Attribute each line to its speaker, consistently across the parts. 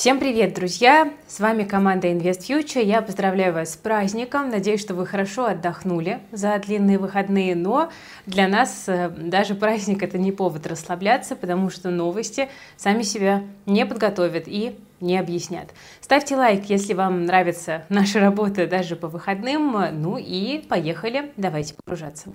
Speaker 1: Всем привет, друзья! С вами команда Invest Future. Я поздравляю вас с праздником. Надеюсь, что вы хорошо отдохнули за длинные выходные, но для нас э, даже праздник это не повод расслабляться, потому что новости сами себя не подготовят и не объяснят. Ставьте лайк, если вам нравится наша работа даже по выходным. Ну и поехали, давайте погружаться.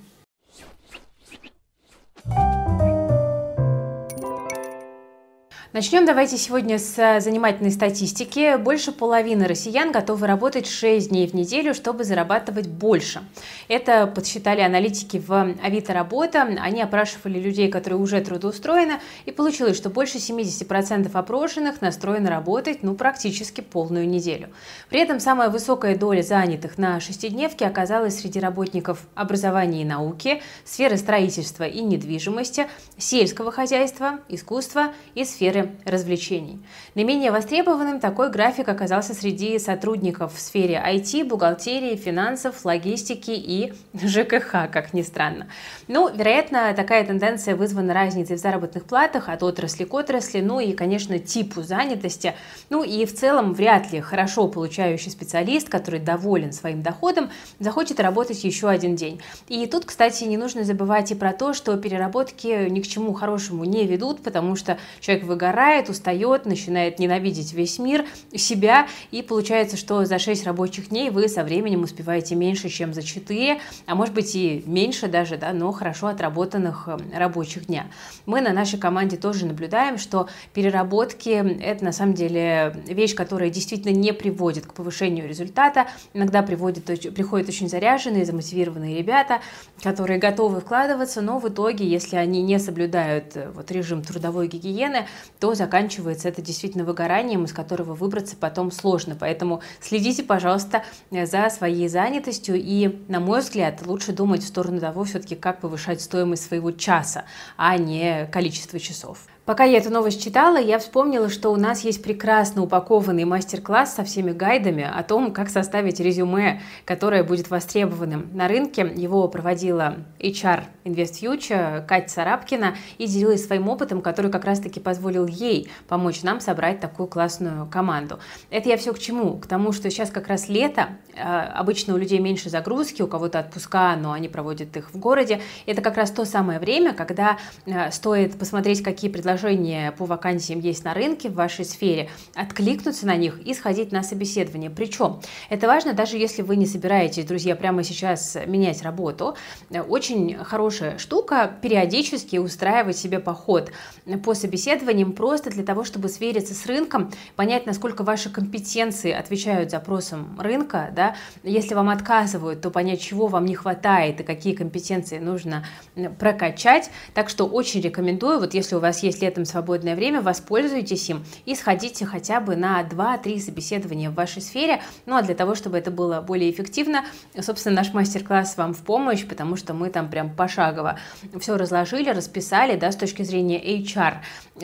Speaker 1: Начнем давайте сегодня с э, занимательной статистики. Больше половины россиян готовы работать 6 дней в неделю, чтобы зарабатывать больше. Это подсчитали аналитики в Авито Работа. Они опрашивали людей, которые уже трудоустроены, и получилось, что больше 70% опрошенных настроены работать ну, практически полную неделю. При этом самая высокая доля занятых на шестидневке оказалась среди работников образования и науки, сферы строительства и недвижимости, сельского хозяйства, искусства и сферы развлечений. Наименее востребованным такой график оказался среди сотрудников в сфере IT, бухгалтерии, финансов, логистики и ЖКХ, как ни странно. Ну, вероятно, такая тенденция вызвана разницей в заработных платах от отрасли к отрасли, ну и, конечно, типу занятости. Ну и в целом вряд ли хорошо получающий специалист, который доволен своим доходом, захочет работать еще один день. И тут, кстати, не нужно забывать и про то, что переработки ни к чему хорошему не ведут, потому что человек выгорает выгорает, устает, начинает ненавидеть весь мир, себя, и получается, что за 6 рабочих дней вы со временем успеваете меньше, чем за 4, а может быть и меньше даже, да, но хорошо отработанных эм, рабочих дня. Мы на нашей команде тоже наблюдаем, что переработки – это на самом деле вещь, которая действительно не приводит к повышению результата, иногда приводит, приходят очень заряженные, замотивированные ребята, которые готовы вкладываться, но в итоге, если они не соблюдают э, вот режим трудовой гигиены, то заканчивается это действительно выгоранием, из которого выбраться потом сложно. Поэтому следите, пожалуйста, за своей занятостью и, на мой взгляд, лучше думать в сторону того, все-таки как повышать стоимость своего часа, а не количество часов. Пока я эту новость читала, я вспомнила, что у нас есть прекрасно упакованный мастер-класс со всеми гайдами о том, как составить резюме, которое будет востребованным на рынке. Его проводила HR Invest Future Катя Сарапкина и делилась своим опытом, который как раз-таки позволил ей помочь нам собрать такую классную команду. Это я все к чему? К тому, что сейчас как раз лето, а, обычно у людей меньше загрузки, у кого-то отпуска, но они проводят их в городе. Это как раз то самое время, когда а, стоит посмотреть, какие предложения предложения по вакансиям есть на рынке в вашей сфере, откликнуться на них и сходить на собеседование. Причем это важно даже если вы не собираетесь, друзья, прямо сейчас менять работу. Очень хорошая штука периодически устраивать себе поход по собеседованиям просто для того, чтобы свериться с рынком, понять, насколько ваши компетенции отвечают запросам рынка. Да? Если вам отказывают, то понять, чего вам не хватает и какие компетенции нужно прокачать. Так что очень рекомендую, вот если у вас есть летом свободное время, воспользуйтесь им и сходите хотя бы на 2-3 собеседования в вашей сфере. Ну а для того, чтобы это было более эффективно, собственно, наш мастер-класс вам в помощь, потому что мы там прям пошагово все разложили, расписали, да, с точки зрения HR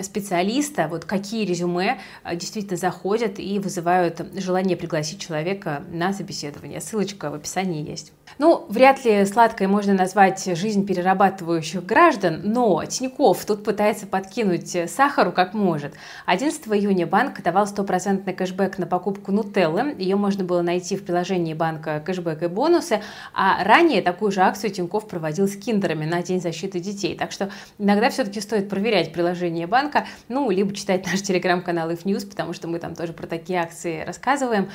Speaker 1: специалиста, вот какие резюме э, действительно заходят и вызывают желание пригласить человека на собеседование. Ссылочка в описании есть. Ну, вряд ли сладкой можно назвать жизнь перерабатывающих граждан, но Тиньков тут пытается подкинуть сахару как может. 11 июня банк давал стопроцентный кэшбэк на покупку Нутеллы. Ее можно было найти в приложении банка кэшбэк и бонусы. А ранее такую же акцию Тиньков проводил с киндерами на День защиты детей. Так что иногда все-таки стоит проверять приложение банка, ну, либо читать наш телеграм-канал If News, потому что мы там тоже про такие акции рассказываем.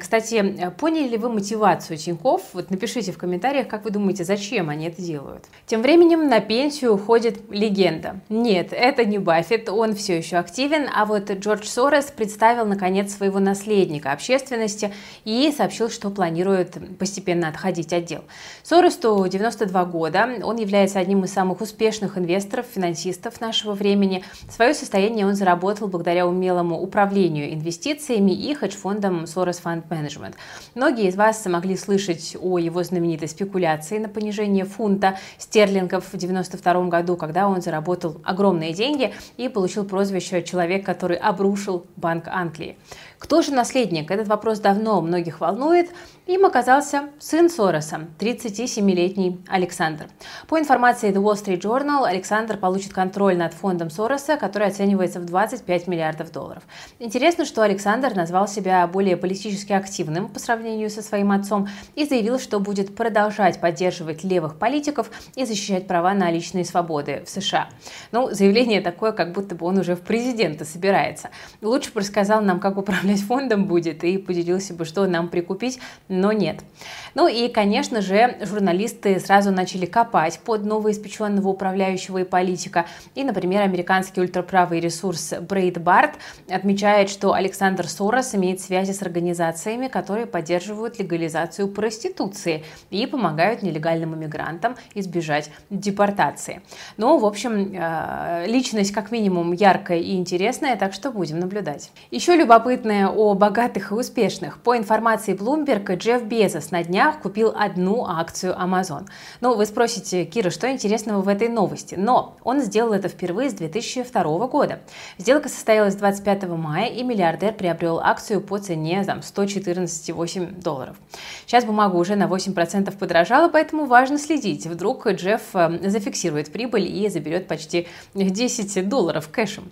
Speaker 1: Кстати, поняли ли вы мотивацию Тиньков? Вот Напишите в комментариях, как вы думаете, зачем они это делают. Тем временем на пенсию уходит легенда. Нет, это не Баффет, он все еще активен, а вот Джордж Сорос представил наконец своего наследника общественности и сообщил, что планирует постепенно отходить от дел. Соросту 92 года, он является одним из самых успешных инвесторов, финансистов нашего времени. Свое состояние он заработал благодаря умелому управлению инвестициями и хедж-фондом Soros Fund Management. Многие из вас могли слышать о его знаменитой спекуляции на понижение фунта стерлингов в 1992 году, когда он заработал огромные деньги. И получил прозвище «человек, который обрушил Банк Англии». Кто же наследник? Этот вопрос давно многих волнует. Им оказался сын Сороса, 37-летний Александр. По информации The Wall Street Journal, Александр получит контроль над фондом Сороса, который оценивается в 25 миллиардов долларов. Интересно, что Александр назвал себя более политически активным по сравнению со своим отцом и заявил, что будет продолжать поддерживать левых политиков и защищать права на личные свободы в США. Ну, заявление такое, как будто бы он уже в президенты собирается. Лучше бы рассказал нам, как управлять управлять фондом будет и поделился бы, что нам прикупить, но нет. Ну и, конечно же, журналисты сразу начали копать под новоиспеченного управляющего и политика. И, например, американский ультраправый ресурс Брейдбард отмечает, что Александр Сорос имеет связи с организациями, которые поддерживают легализацию проституции и помогают нелегальным иммигрантам избежать депортации. Ну, в общем, э, личность как минимум яркая и интересная, так что будем наблюдать. Еще любопытное о богатых и успешных. По информации Bloomberg, Джефф Безос на днях купил одну акцию Amazon. Ну, вы спросите, Кира, что интересного в этой новости? Но он сделал это впервые с 2002 года. Сделка состоялась 25 мая, и миллиардер приобрел акцию по цене там, 114,8 долларов. Сейчас бумага уже на 8% подорожала, поэтому важно следить. Вдруг Джефф э, зафиксирует прибыль и заберет почти 10 долларов кэшем.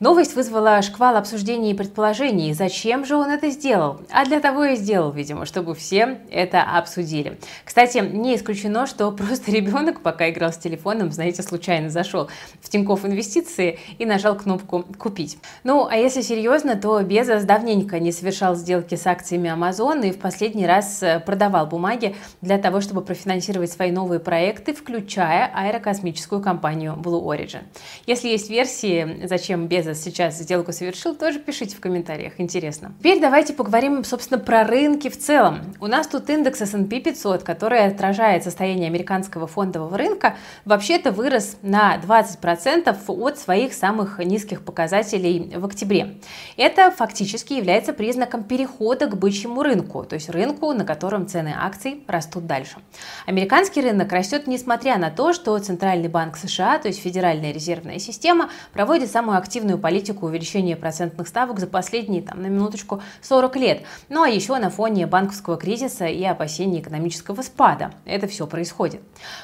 Speaker 1: Новость вызвала шквал обсуждений и предположений. Зачем же он это сделал? А для того и сделал, видимо, чтобы все это обсудили. Кстати, не исключено, что просто ребенок, пока играл с телефоном, знаете, случайно зашел в Тинькофф Инвестиции и нажал кнопку «Купить». Ну, а если серьезно, то Безос давненько не совершал сделки с акциями Amazon и в последний раз э, продавал бумаги для того, чтобы профинансировать свои новые проекты, включая аэрокосмическую компанию Blue Origin. Если есть версии, зачем Безос сейчас сделку совершил, тоже пишите в комментариях, интересно. Теперь давайте поговорим, собственно, про рынки в целом. У нас тут индекс S&P 500, который отражает состояние американского фондового рынка, вообще-то вырос на 20% от своих самых низких показателей в октябре. Это фактически является признаком перехода к бычьему рынку, то есть рынку, на котором цены акций растут дальше. Американский рынок растет несмотря на то, что Центральный банк США, то есть Федеральная резервная система, проводит самую активную политику увеличения процентных ставок за последние, там, на минуточку, 40 лет. Ну а еще на фоне банковского кризиса и опасений экономического спада. Это все происходит.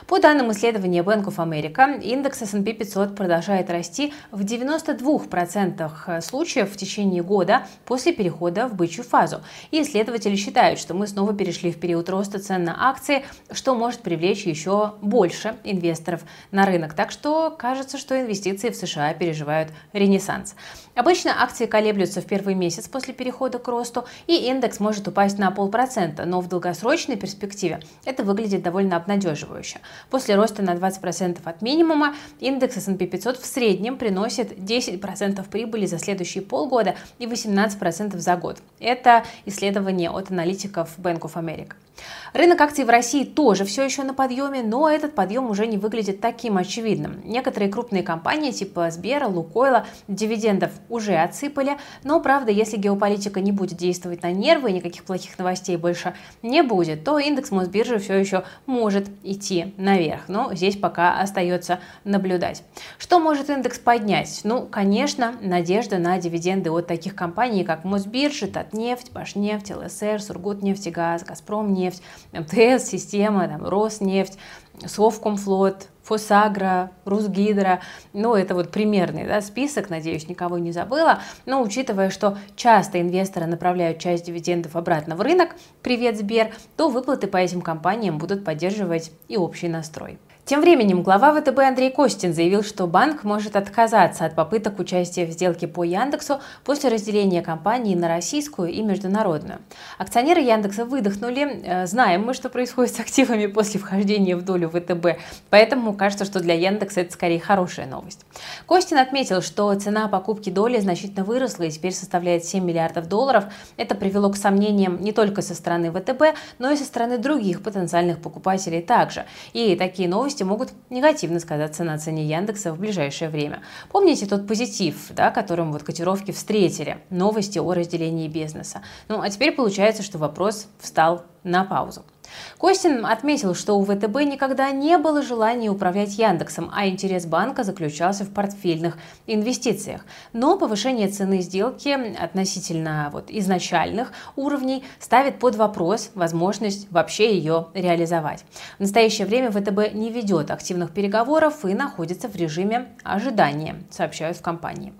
Speaker 1: По данным исследования Bank of America, индекс S&P 500 продолжает расти в 92% случаев в течение года после перехода в бычью фазу. И исследователи считают, что мы снова перешли в период роста цен на акции, что может привлечь еще больше инвесторов на рынок. Так что кажется, что инвестиции в США переживают ренессанс. Обычно акции колеблются в первый месяц после перехода к росту, и индекс может упасть на полпроцента, но в долгосрочной перспективе это выглядит довольно обнадеживающе. После роста на 20% от минимума индекс S&P 500 в среднем приносит 10% прибыли за следующие полгода и 18% за год. Это исследование от аналитиков Bank of America. Рынок акций в России тоже все еще на подъеме, но этот подъем уже не выглядит таким очевидным. Некоторые крупные компании типа Сбера, Лукойла дивидендов уже отсыпали, но правда, если геополитика не будет действовать на нервы и никаких плохих новостей больше не будет, то индекс Мосбиржи все еще может идти наверх. Но здесь пока остается наблюдать. Что может индекс поднять? Ну, конечно, надежда на дивиденды от таких компаний, как Мосбиржа, Татнефть, Башнефть, ЛСР, Сургутнефтегаз, Газпромнефть, МТС, система, там, Роснефть, Совкомфлот, Фосагро, Русгидро. Ну, это вот примерный да, список, надеюсь, никого не забыла. Но учитывая, что часто инвесторы направляют часть дивидендов обратно в рынок, привет, Сбер, то выплаты по этим компаниям будут поддерживать и общий настрой. Тем временем глава ВТБ Андрей Костин заявил, что банк может отказаться от попыток участия в сделке по Яндексу после разделения компании на российскую и международную. Акционеры Яндекса выдохнули. Э, знаем мы, что происходит с активами после вхождения в долю ВТБ, поэтому кажется, что для Яндекса это скорее хорошая новость. Костин отметил, что цена покупки доли значительно выросла и теперь составляет 7 миллиардов долларов. Это привело к сомнениям не только со стороны ВТБ, но и со стороны других потенциальных покупателей также. И такие новости новости могут негативно сказаться на цене Яндекса в ближайшее время. Помните тот позитив, да, которым вот котировки встретили, новости о разделении бизнеса. Ну а теперь получается, что вопрос встал на паузу. Костин отметил, что у ВТБ никогда не было желания управлять Яндексом, а интерес банка заключался в портфельных инвестициях. Но повышение цены сделки относительно вот, изначальных уровней ставит под вопрос возможность вообще ее реализовать. В настоящее время ВТБ не ведет активных переговоров и находится в режиме ожидания, сообщают в компании.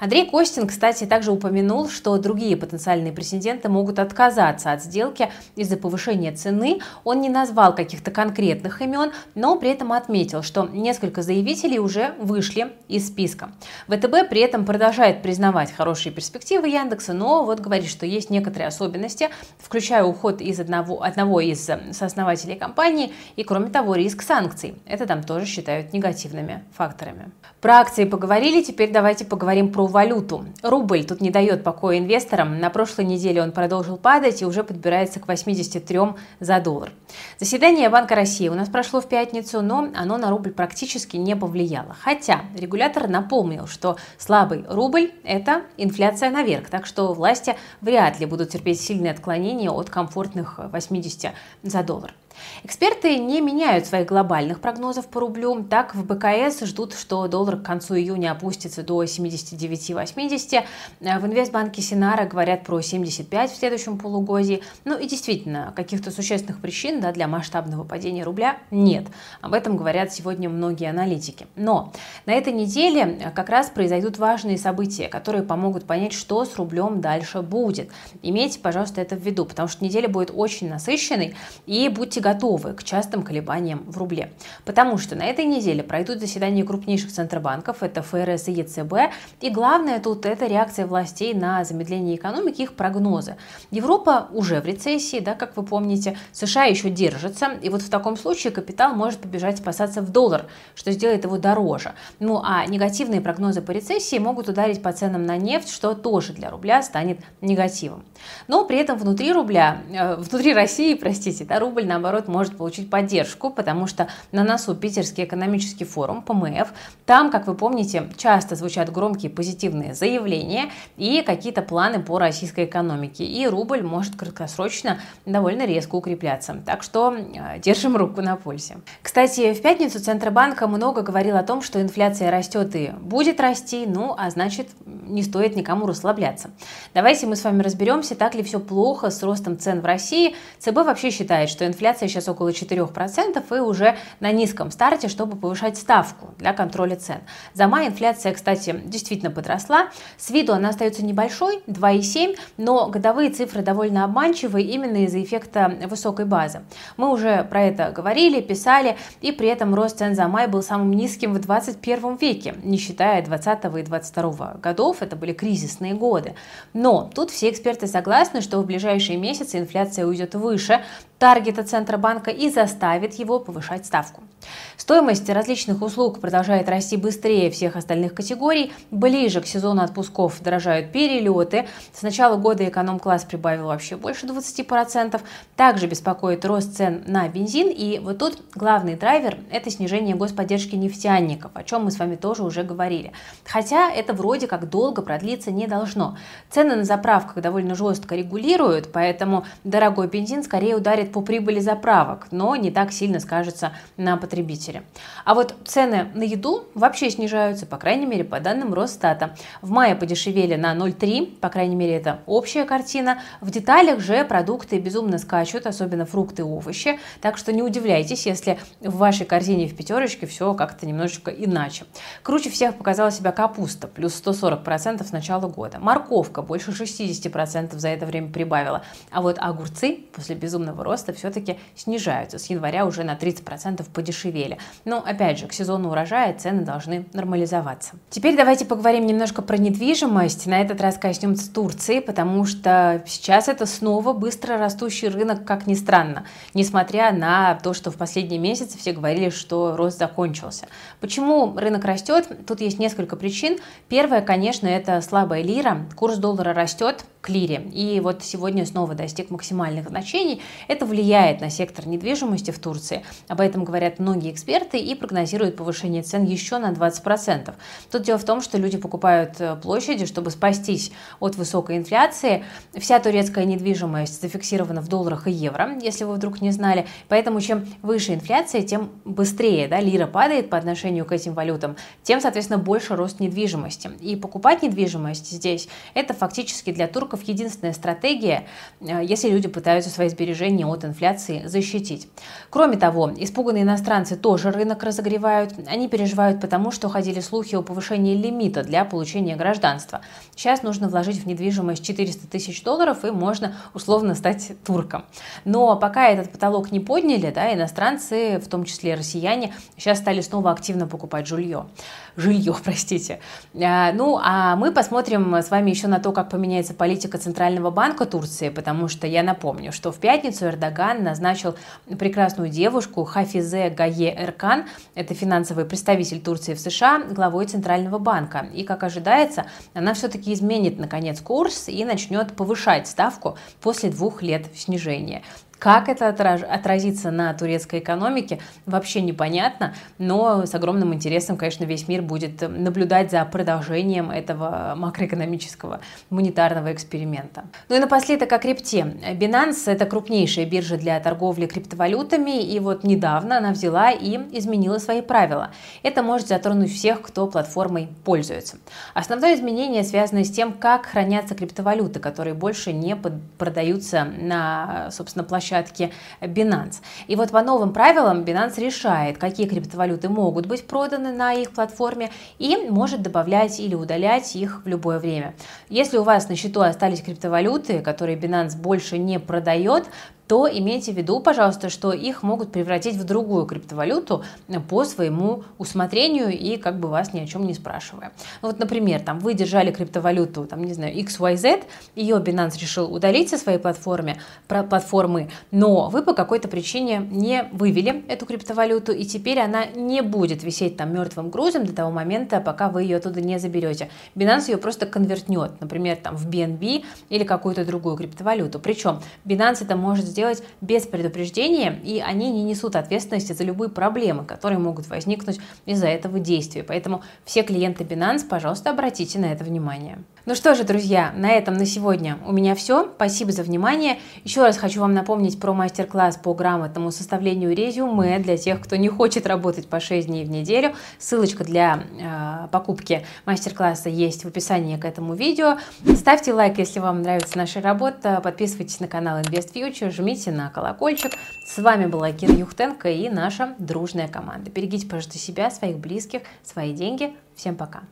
Speaker 1: Андрей Костин, кстати, также упомянул, что другие потенциальные претенденты могут отказаться от сделки из-за повышения цены. Он не назвал каких-то конкретных имен, но при этом отметил, что несколько заявителей уже вышли из списка. ВТБ при этом продолжает признавать хорошие перспективы Яндекса, но вот говорит, что есть некоторые особенности, включая уход из одного, одного из сооснователей компании и, кроме того, риск санкций. Это там тоже считают негативными факторами. Про акции поговорили, теперь давайте поговорим про валюту. Рубль тут не дает покоя инвесторам. На прошлой неделе он продолжил падать и уже подбирается к 83 за доллар. Заседание Банка России у нас прошло в пятницу, но оно на рубль практически не повлияло. Хотя регулятор напомнил, что слабый рубль – это инфляция наверх, так что власти вряд ли будут терпеть сильные отклонения от комфортных 80 за доллар. Эксперты не меняют своих глобальных прогнозов по рублю. Так, в БКС ждут, что доллар к концу июня опустится до 79-80. В инвестбанке Синара говорят про 75 в следующем полугодии. Ну и действительно, каких-то существенных причин да, для масштабного падения рубля нет. Об этом говорят сегодня многие аналитики. Но на этой неделе как раз произойдут важные события, которые помогут понять, что с рублем дальше будет. Имейте, пожалуйста, это в виду, потому что неделя будет очень насыщенной, и будьте готовы к частым колебаниям в рубле. Потому что на этой неделе пройдут заседания крупнейших центробанков, это ФРС и ЕЦБ, и главное тут это реакция властей на замедление экономики, их прогнозы. Европа уже в рецессии, да, как вы помните, США еще держится, и вот в таком случае капитал может побежать спасаться в доллар, что сделает его дороже. Ну а негативные прогнозы по рецессии могут ударить по ценам на нефть, что тоже для рубля станет негативом. Но при этом внутри рубля, э, внутри России, простите, да, рубль наоборот наоборот, может получить поддержку, потому что на носу Питерский экономический форум, ПМФ, там, как вы помните, часто звучат громкие позитивные заявления и какие-то планы по российской экономике. И рубль может краткосрочно довольно резко укрепляться. Так что э, держим руку на пульсе. Кстати, в пятницу Центробанк много говорил о том, что инфляция растет и будет расти, ну, а значит, не стоит никому расслабляться. Давайте мы с вами разберемся, так ли все плохо с ростом цен в России. ЦБ вообще считает, что инфляция инфляция сейчас около 4% и уже на низком старте, чтобы повышать ставку для контроля цен. За май инфляция, кстати, действительно подросла. С виду она остается небольшой, 2,7, но годовые цифры довольно обманчивые именно из-за эффекта высокой базы. Мы уже про это говорили, писали, и при этом рост цен за май был самым низким в 21 веке, не считая 20 и 22 годов, это были кризисные годы. Но тут все эксперты согласны, что в ближайшие месяцы инфляция уйдет выше, таргета Центробанка и заставит его повышать ставку. Стоимость различных услуг продолжает расти быстрее всех остальных категорий. Ближе к сезону отпусков дорожают перелеты. С начала года эконом-класс прибавил вообще больше 20%. Также беспокоит рост цен на бензин. И вот тут главный драйвер – это снижение господдержки нефтяников, о чем мы с вами тоже уже говорили. Хотя это вроде как долго продлиться не должно. Цены на заправках довольно жестко регулируют, поэтому дорогой бензин скорее ударит по прибыли заправок, но не так сильно скажется на потребителе. А вот цены на еду вообще снижаются, по крайней мере, по данным Росстата. В мае подешевели на 0,3, по крайней мере, это общая картина. В деталях же продукты безумно скачут, особенно фрукты и овощи, так что не удивляйтесь, если в вашей корзине в пятерочке все как-то немножечко иначе. Круче всех показала себя капуста, плюс 140% с начала года. Морковка больше 60% за это время прибавила. А вот огурцы после безумного роста все-таки снижаются. С января уже на 30% подешевели. Но опять же, к сезону урожая цены должны нормализоваться. Теперь давайте поговорим немножко про недвижимость. На этот раз коснемся Турции, потому что сейчас это снова быстро растущий рынок, как ни странно. Несмотря на то, что в последние месяцы все говорили, что рост закончился. Почему рынок растет? Тут есть несколько причин. Первое, конечно, это слабая лира. Курс доллара растет, к лире. И вот сегодня снова достиг максимальных значений. Это влияет на сектор недвижимости в Турции. Об этом говорят многие эксперты и прогнозируют повышение цен еще на 20%. Тут дело в том, что люди покупают э, площади, чтобы спастись от высокой инфляции. Вся турецкая недвижимость зафиксирована в долларах и евро, если вы вдруг не знали. Поэтому чем выше инфляция, тем быстрее да, лира падает по отношению к этим валютам, тем, соответственно, больше рост недвижимости. И покупать недвижимость здесь – это фактически для турков банков единственная стратегия, э, если люди пытаются свои сбережения от инфляции защитить. Кроме того, испуганные иностранцы тоже рынок разогревают. Они переживают потому, что ходили слухи о повышении лимита для получения гражданства. Сейчас нужно вложить в недвижимость 400 тысяч долларов, и можно условно стать турком. Но пока этот потолок не подняли, да, иностранцы, в том числе россияне, сейчас стали снова активно покупать жилье. Жилье, простите. Э, ну, а мы посмотрим с вами еще на то, как поменяется политика политика Центрального банка Турции, потому что я напомню, что в пятницу Эрдоган назначил прекрасную девушку Хафизе Гае Эркан, это финансовый представитель Турции в США, главой Центрального банка. И, как ожидается, она все-таки изменит, наконец, курс и начнет повышать ставку после двух лет снижения. Как это отразится на турецкой экономике, вообще непонятно, но с огромным интересом, конечно, весь мир будет наблюдать за продолжением этого макроэкономического монетарного эксперимента. Ну и напоследок о крипте. Binance – это крупнейшая биржа для торговли криптовалютами, и вот недавно она взяла и изменила свои правила. Это может затронуть всех, кто платформой пользуется. Основное изменение связано с тем, как хранятся криптовалюты, которые больше не продаются на, собственно, площадке площадке Binance. И вот по новым правилам Binance решает, какие криптовалюты могут быть проданы на их платформе и может добавлять или удалять их в любое время. Если у вас на счету остались криптовалюты, которые Binance больше не продает, то имейте в виду, пожалуйста, что их могут превратить в другую криптовалюту по своему усмотрению и как бы вас ни о чем не спрашивая. Вот, например, там вы держали криптовалюту, там, не знаю, XYZ, ее Binance решил удалить со своей платформы, платформы, но вы по какой-то причине не вывели эту криптовалюту, и теперь она не будет висеть там мертвым грузом до того момента, пока вы ее оттуда не заберете. Binance ее просто конвертнет, например, там в BNB или какую-то другую криптовалюту. Причем Binance это может сделать без предупреждения, и они не несут ответственности за любые проблемы, которые могут возникнуть из-за этого действия. Поэтому все клиенты Binance, пожалуйста, обратите на это внимание. Ну что же, друзья, на этом на сегодня у меня все. Спасибо за внимание. Еще раз хочу вам напомнить про мастер-класс по грамотному составлению резюме для тех, кто не хочет работать по 6 дней в неделю. Ссылочка для э, покупки мастер-класса есть в описании к этому видео. Ставьте лайк, если вам нравится наша работа. Подписывайтесь на канал Invest Future, жмите на колокольчик. С вами была Кира Юхтенко и наша дружная команда. Берегите, пожалуйста, себя, своих близких, свои деньги. Всем пока!